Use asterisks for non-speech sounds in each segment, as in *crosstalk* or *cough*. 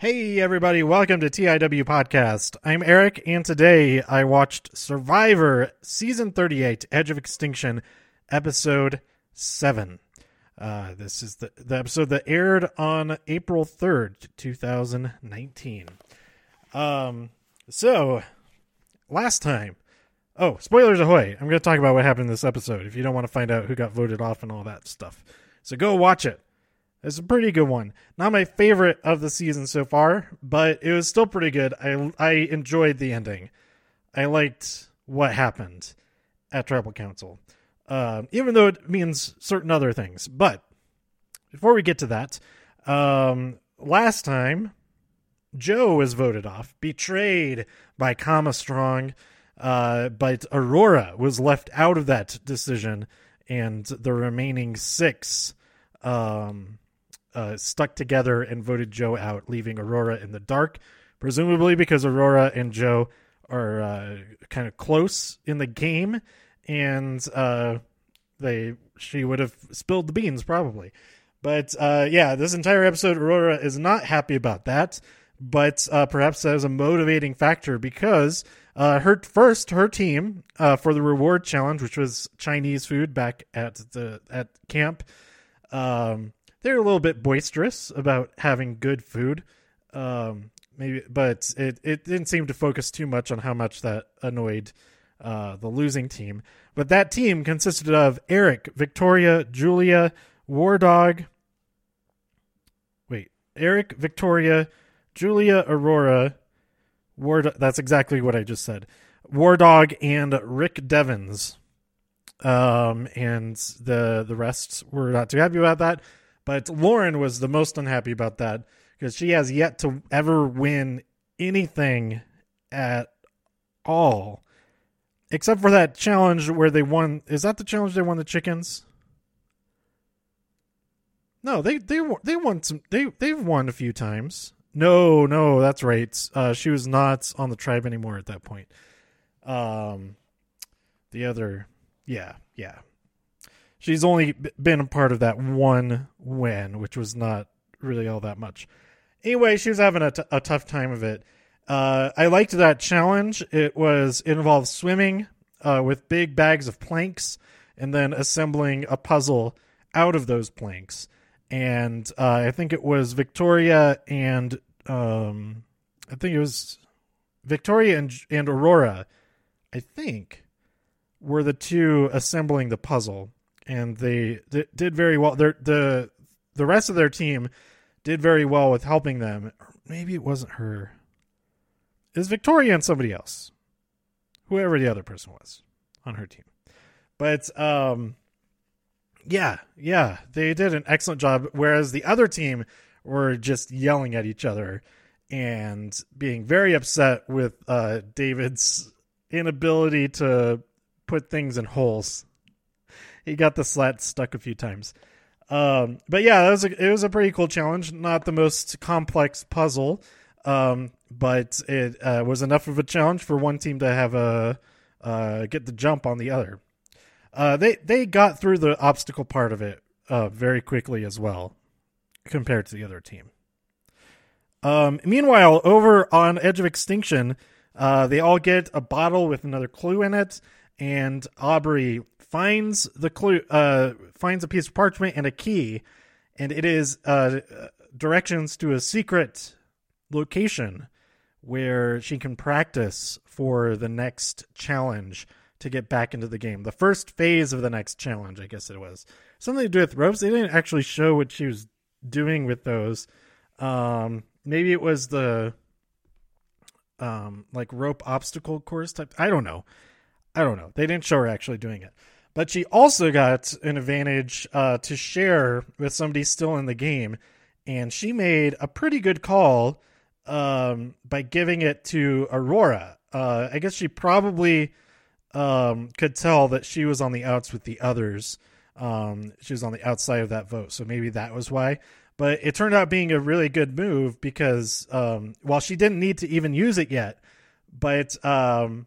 Hey, everybody, welcome to TIW Podcast. I'm Eric, and today I watched Survivor Season 38 Edge of Extinction, Episode 7. Uh, this is the, the episode that aired on April 3rd, 2019. Um, so, last time. Oh, spoilers ahoy. I'm going to talk about what happened in this episode if you don't want to find out who got voted off and all that stuff. So go watch it. It's a pretty good one. Not my favorite of the season so far, but it was still pretty good. I I enjoyed the ending. I liked what happened at Tribal Council, um, even though it means certain other things. But before we get to that, um, last time Joe was voted off, betrayed by Kama Strong, uh, but Aurora was left out of that decision, and the remaining six. Um, uh, stuck together and voted Joe out, leaving Aurora in the dark, presumably because Aurora and Joe are uh, kind of close in the game, and uh, they she would have spilled the beans probably. But uh, yeah, this entire episode, Aurora is not happy about that, but uh, perhaps as a motivating factor because uh, her first her team for the reward challenge, which was Chinese food back at the at camp. Um, they're a little bit boisterous about having good food. Um, maybe, but it, it didn't seem to focus too much on how much that annoyed uh, the losing team. But that team consisted of Eric, Victoria, Julia, War Dog. Wait, Eric, Victoria, Julia, Aurora, War. That's exactly what I just said. War Dog and Rick Devens. Um, and the the rest were not too happy about that. But Lauren was the most unhappy about that because she has yet to ever win anything at all. Except for that challenge where they won. Is that the challenge they won the chickens? No, they they they won some. They they've won a few times. No, no, that's right. Uh, she was not on the tribe anymore at that point. Um, the other, yeah, yeah she's only been a part of that one win, which was not really all that much. Anyway, she was having a, t- a tough time of it. Uh, I liked that challenge. It was it involved swimming uh, with big bags of planks and then assembling a puzzle out of those planks. And uh, I think it was Victoria and um, I think it was Victoria and and Aurora. I think were the two assembling the puzzle and they did very well. They're, the the rest of their team did very well with helping them. Maybe it wasn't her. Is Victoria and somebody else, whoever the other person was on her team. But um, yeah, yeah, they did an excellent job. Whereas the other team were just yelling at each other and being very upset with uh, David's inability to put things in holes he got the slat stuck a few times. Um, but yeah, that was a, it was a pretty cool challenge. Not the most complex puzzle, um, but it uh, was enough of a challenge for one team to have a uh, get the jump on the other. Uh, they they got through the obstacle part of it uh, very quickly as well, compared to the other team. Um, meanwhile, over on Edge of Extinction, uh, they all get a bottle with another clue in it, and Aubry finds the clue, uh, finds a piece of parchment and a key, and it is uh, directions to a secret location where she can practice for the next challenge to get back into the game. The first phase of the next challenge, I guess it was something to do with ropes. They didn't actually show what she was doing with those. Um, maybe it was the um, like rope obstacle course type. I don't know. I don't know. They didn't show her actually doing it. But she also got an advantage uh, to share with somebody still in the game. And she made a pretty good call um, by giving it to Aurora. Uh, I guess she probably um, could tell that she was on the outs with the others. Um, she was on the outside of that vote. So maybe that was why. But it turned out being a really good move because um, while she didn't need to even use it yet, but um,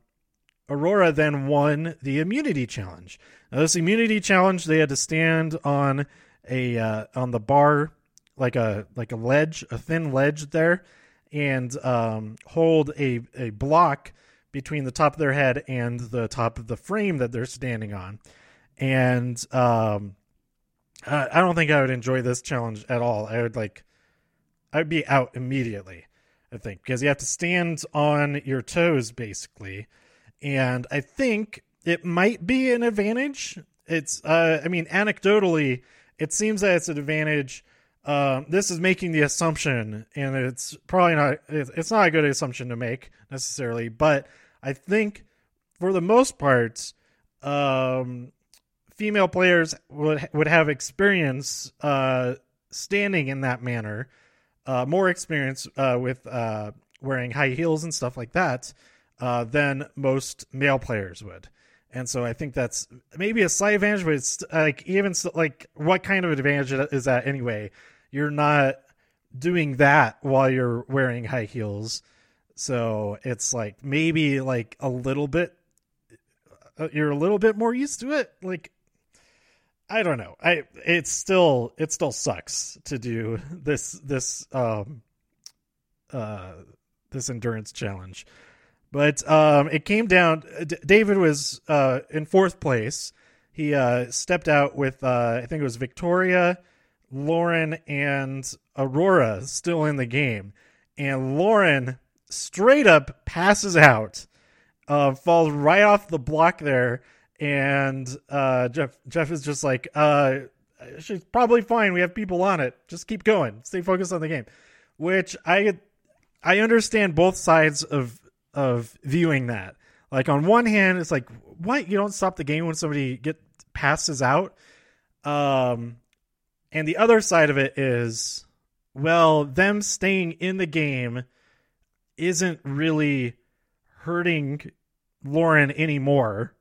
Aurora then won the immunity challenge. Now, this immunity challenge, they had to stand on a uh, on the bar like a like a ledge, a thin ledge there, and um, hold a, a block between the top of their head and the top of the frame that they're standing on. And um, I don't think I would enjoy this challenge at all. I would like, I'd be out immediately. I think because you have to stand on your toes basically, and I think it might be an advantage. It's, uh, I mean, anecdotally, it seems that it's an advantage. Uh, this is making the assumption, and it's probably not. It's not a good assumption to make necessarily, but I think for the most part, um, female players would would have experience uh, standing in that manner, uh, more experience uh, with uh, wearing high heels and stuff like that uh, than most male players would. And so I think that's maybe a slight advantage, but it's like even like what kind of advantage is that anyway? You're not doing that while you're wearing high heels. So it's like maybe like a little bit uh, you're a little bit more used to it. Like I don't know. I it's still it still sucks to do *laughs* this this um uh this endurance challenge. But um it came down D- David was uh in fourth place. He uh stepped out with uh I think it was Victoria, Lauren and Aurora still in the game. And Lauren straight up passes out, uh, falls right off the block there, and uh, Jeff Jeff is just like, uh, she's probably fine. We have people on it. Just keep going. Stay focused on the game. Which I I understand both sides of of viewing that. Like on one hand, it's like, what you don't stop the game when somebody get passes out. Um, and the other side of it is, well, them staying in the game isn't really hurting Lauren anymore.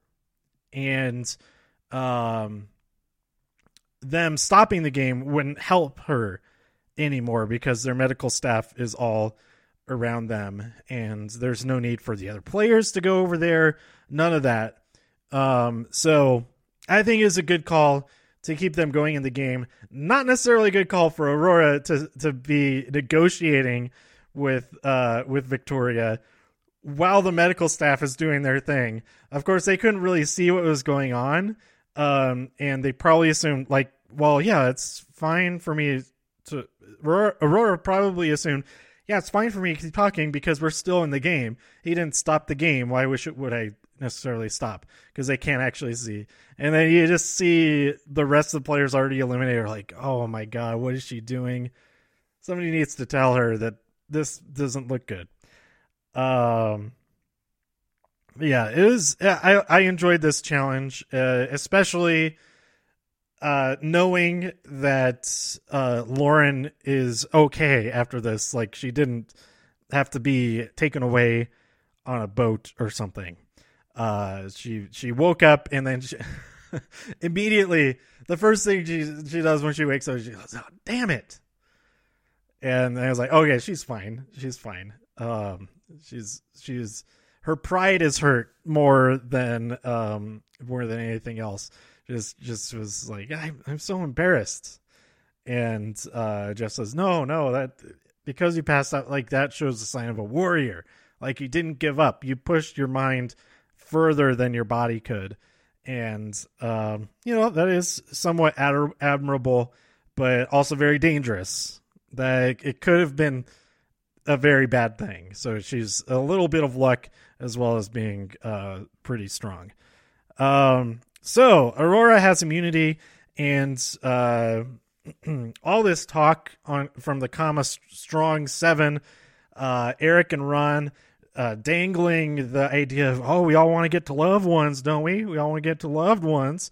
And um, them stopping the game wouldn't help her anymore because their medical staff is all around them and there's no need for the other players to go over there none of that um, so i think it's a good call to keep them going in the game not necessarily a good call for aurora to to be negotiating with uh, with Victoria while the medical staff is doing their thing. Of course, they couldn't really see what was going on, um, and they probably assumed like, well, yeah, it's fine for me to. Aurora, Aurora probably assumed, yeah, it's fine for me to keep talking because we're still in the game. He didn't stop the game. Why wish it would I necessarily stop? Because they can't actually see. And then you just see the rest of the players already eliminated. Like, oh my god, what is she doing? Somebody needs to tell her that this doesn't look good. Um, yeah, it was. I I enjoyed this challenge, uh, especially uh, knowing that uh, Lauren is okay after this. Like she didn't have to be taken away on a boat or something. Uh, she she woke up and then she *laughs* immediately the first thing she she does when she wakes up, she goes, "Oh, damn it!" and I was like, okay, she's fine. She's fine. Um, she's she's her pride is hurt more than um more than anything else. Just just was like, I'm I'm so embarrassed. And uh, Jeff says, no, no, that because you passed out like that shows a sign of a warrior. Like you didn't give up. You pushed your mind further than your body could. And um, you know that is somewhat ad- admirable, but also very dangerous that it could have been a very bad thing. So she's a little bit of luck as well as being uh, pretty strong. Um, so Aurora has immunity, and uh, *clears throat* all this talk on from the Kama Strong Seven, uh, Eric and Ron. Uh, dangling the idea of oh we all want to get to loved ones don't we we all want to get to loved ones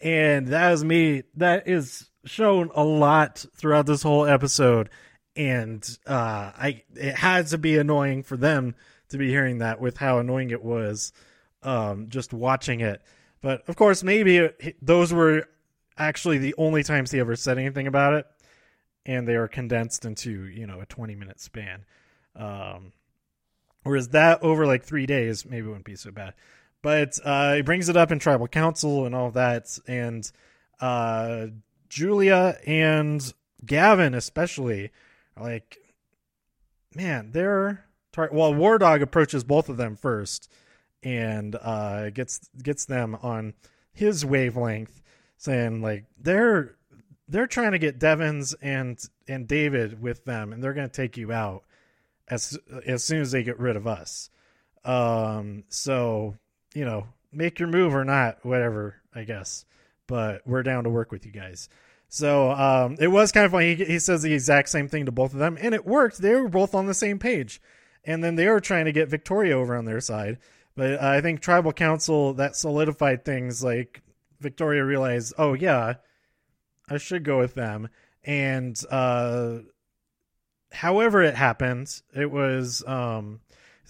and that is me that is shown a lot throughout this whole episode, and uh, I it had to be annoying for them to be hearing that with how annoying it was um, just watching it. But of course, maybe those were actually the only times he ever said anything about it, and they are condensed into you know a twenty minute span. Um, whereas that over like three days, maybe wouldn't be so bad. But uh, he brings it up in tribal council and all that, and uh, Julia and Gavin especially like man, they're tar- well. War Dog approaches both of them first, and uh, gets gets them on his wavelength, saying like they're they're trying to get Devens and and David with them, and they're going to take you out as as soon as they get rid of us. Um, so you know, make your move or not, whatever, I guess. But we're down to work with you guys. So um, it was kind of funny. He, he says the exact same thing to both of them, and it worked. They were both on the same page, and then they were trying to get Victoria over on their side. But I think Tribal Council that solidified things. Like Victoria realized, oh yeah, I should go with them. And uh, however it happened, it was um,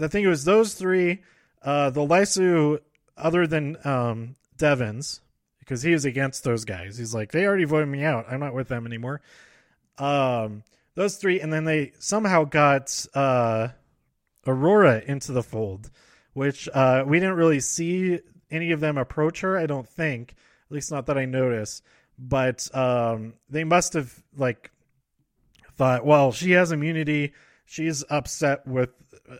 I think it was those three. Uh, the Lesu, other than um, Devens, because he was against those guys. He's like, they already voted me out. I'm not with them anymore. Um, those three, and then they somehow got uh, Aurora into the fold, which uh, we didn't really see any of them approach her. I don't think, at least not that I noticed. But um, they must have like thought, well, she has immunity. She's upset with,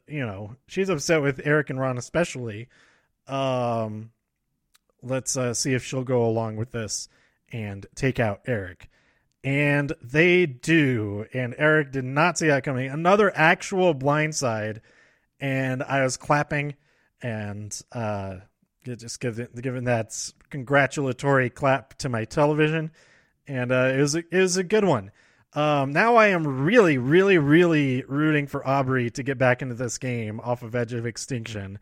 you know, she's upset with Eric and Ron especially. Um, let's uh, see if she'll go along with this and take out Eric. And they do. And Eric did not see that coming. Another actual blindside. And I was clapping and uh, just giving, giving that congratulatory clap to my television. And uh, it, was a, it was a good one. Um, now I am really, really, really rooting for Aubry to get back into this game off of Edge of Extinction.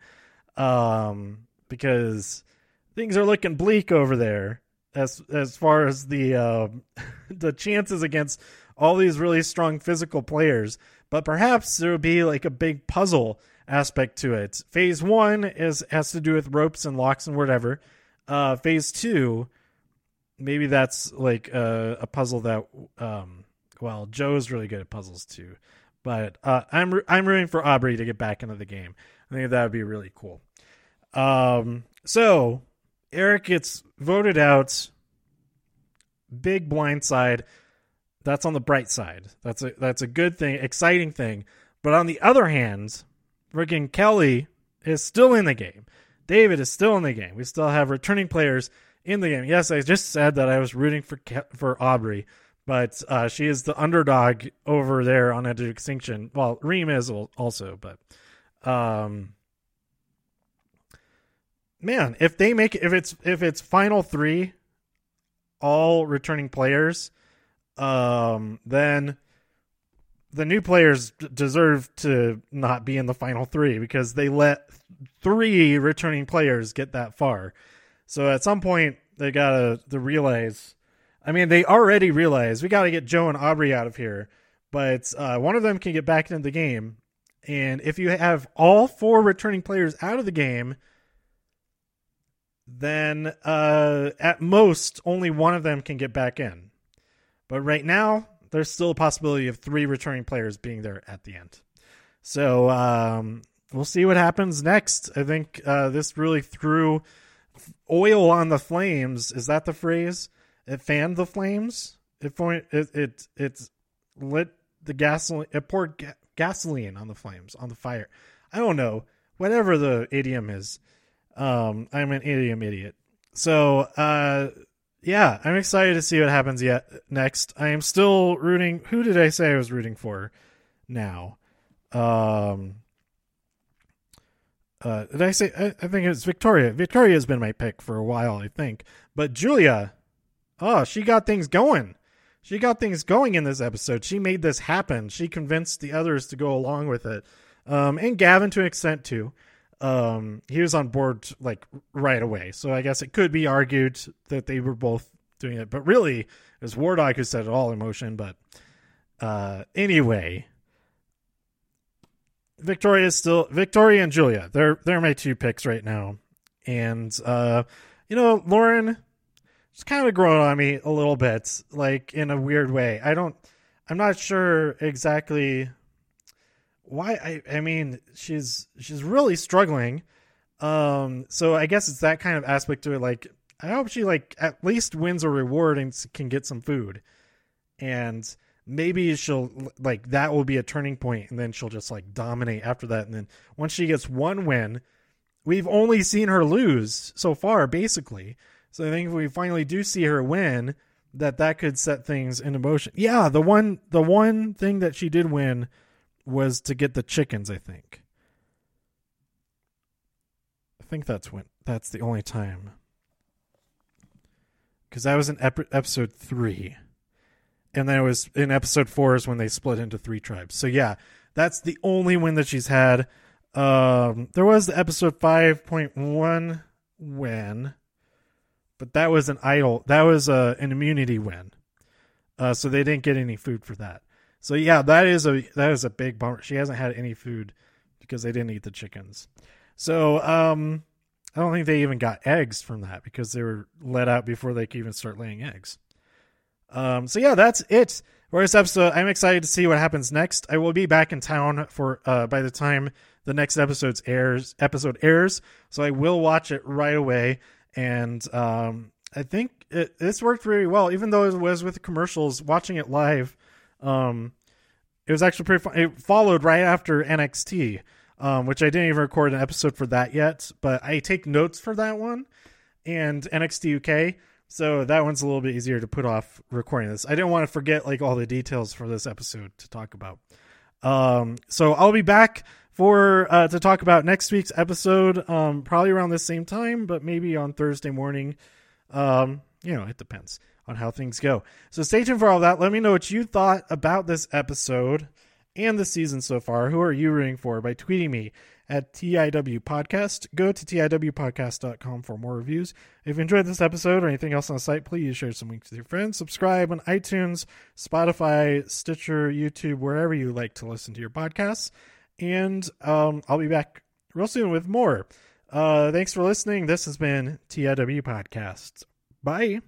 Um, because things are looking bleak over there as as far as the uh, *laughs* the chances against all these really strong physical players. But perhaps there will be like a big puzzle aspect to it. Phase one is has to do with ropes and locks and whatever. Uh, phase two, maybe that's like a, a puzzle that um, well, Joe's really good at puzzles too. But uh, I'm I'm rooting for Aubry to get back into the game. I think that would be really cool. Um, so Eric gets voted out. Big blind side. That's on the bright side. That's a that's a good thing, exciting thing. But on the other hand, freaking Kelley is still in the game. David is still in the game. We still have returning players in the game. Yes, I just said that I was rooting for for Aubry, but uh, she is the underdog over there on Edge of Extinction. Well, Reem is also, but um, man, if they make if it's if it's final three, all returning players, um, then the new players deserve to not be in the final three because they let three returning players get that far. So at some point they gotta to realize. I mean, they already realize we got to get Joe and Aubry out of here, but uh, one of them can get back into the game. And if you have all four returning players out of the game, then uh, at most only one of them can get back in. But right now, there's still a possibility of three returning players being there at the end. So um, we'll see what happens next. I think uh, this really threw oil on the flames. Is that the phrase? It fanned the flames. It it it, it lit the gasoline. It poured ga- gasoline on the flames on the fire. I don't know. Whatever the idiom is. Um, I'm an idiom idiot. So, uh, yeah, I'm excited to see what happens yet next. I am still rooting. Who did I say I was rooting for? Now, um, uh, did I say? I, I think it's Victoria. Victoria has been my pick for a while, I think. But Julia, oh, she got things going. She got things going in this episode. She made this happen. She convinced the others to go along with it, um, and Gavin to an extent too um, he was on board like right away. So I guess it could be argued that they were both doing it, but really it was War Dog who set it all in motion. But uh, anyway, Victoria is still Victoria and Julia. They're they're my two picks right now, and uh, you know Lauren, it's kind of grown on me a little bit, like in a weird way. I don't. I'm not sure exactly why I I mean she's she's really struggling. Um so I guess it's that kind of aspect to it like I hope she like at least wins a reward and can get some food. And maybe she'll like that will be a turning point and then she'll just like dominate after that and then once she gets one win we've only seen her lose so far basically so i think if we finally do see her win that that could set things into motion yeah the one the one thing that she did win was to get the chickens i think i think that's when that's the only time because that was in ep- episode three and then it was in episode four is when they split into three tribes. So yeah, that's the only win that she's had. Um, there was the episode five point one win, but that was an idol. That was a an immunity win. Uh, so they didn't get any food for that. So yeah, that is a that is a big bummer. She hasn't had any food because they didn't eat the chickens. So um, I don't think they even got eggs from that because they were let out before they could even start laying eggs. Um, so yeah, that's it for this episode. I'm excited to see what happens next. I will be back in town for uh, by the time the next episode's airs episode airs, so I will watch it right away. And um, I think it, this worked very well, even though it was with the commercials. Watching it live, um, it was actually pretty fun. It followed right after NXT, um, which I didn't even record an episode for that yet, but I take notes for that one and NXT UK. So that one's a little bit easier to put off recording this. I didn't want to forget like all the details for this episode to talk about. Um, so I'll be back for uh, to talk about next week's episode, um, probably around the same time, but maybe on Thursday morning. Um, you know, it depends on how things go. So stay tuned for all that. Let me know what you thought about this episode and the season so far. Who are you rooting for by tweeting me at TIW Podcast. Go to TIWpodcast.com for more reviews. If you enjoyed this episode or anything else on the site, please share some links with your friends. Subscribe on iTunes, Spotify, Stitcher, YouTube, wherever you like to listen to your podcasts. And um, I'll be back real soon with more. Uh, thanks for listening. This has been TIW Podcast. Bye.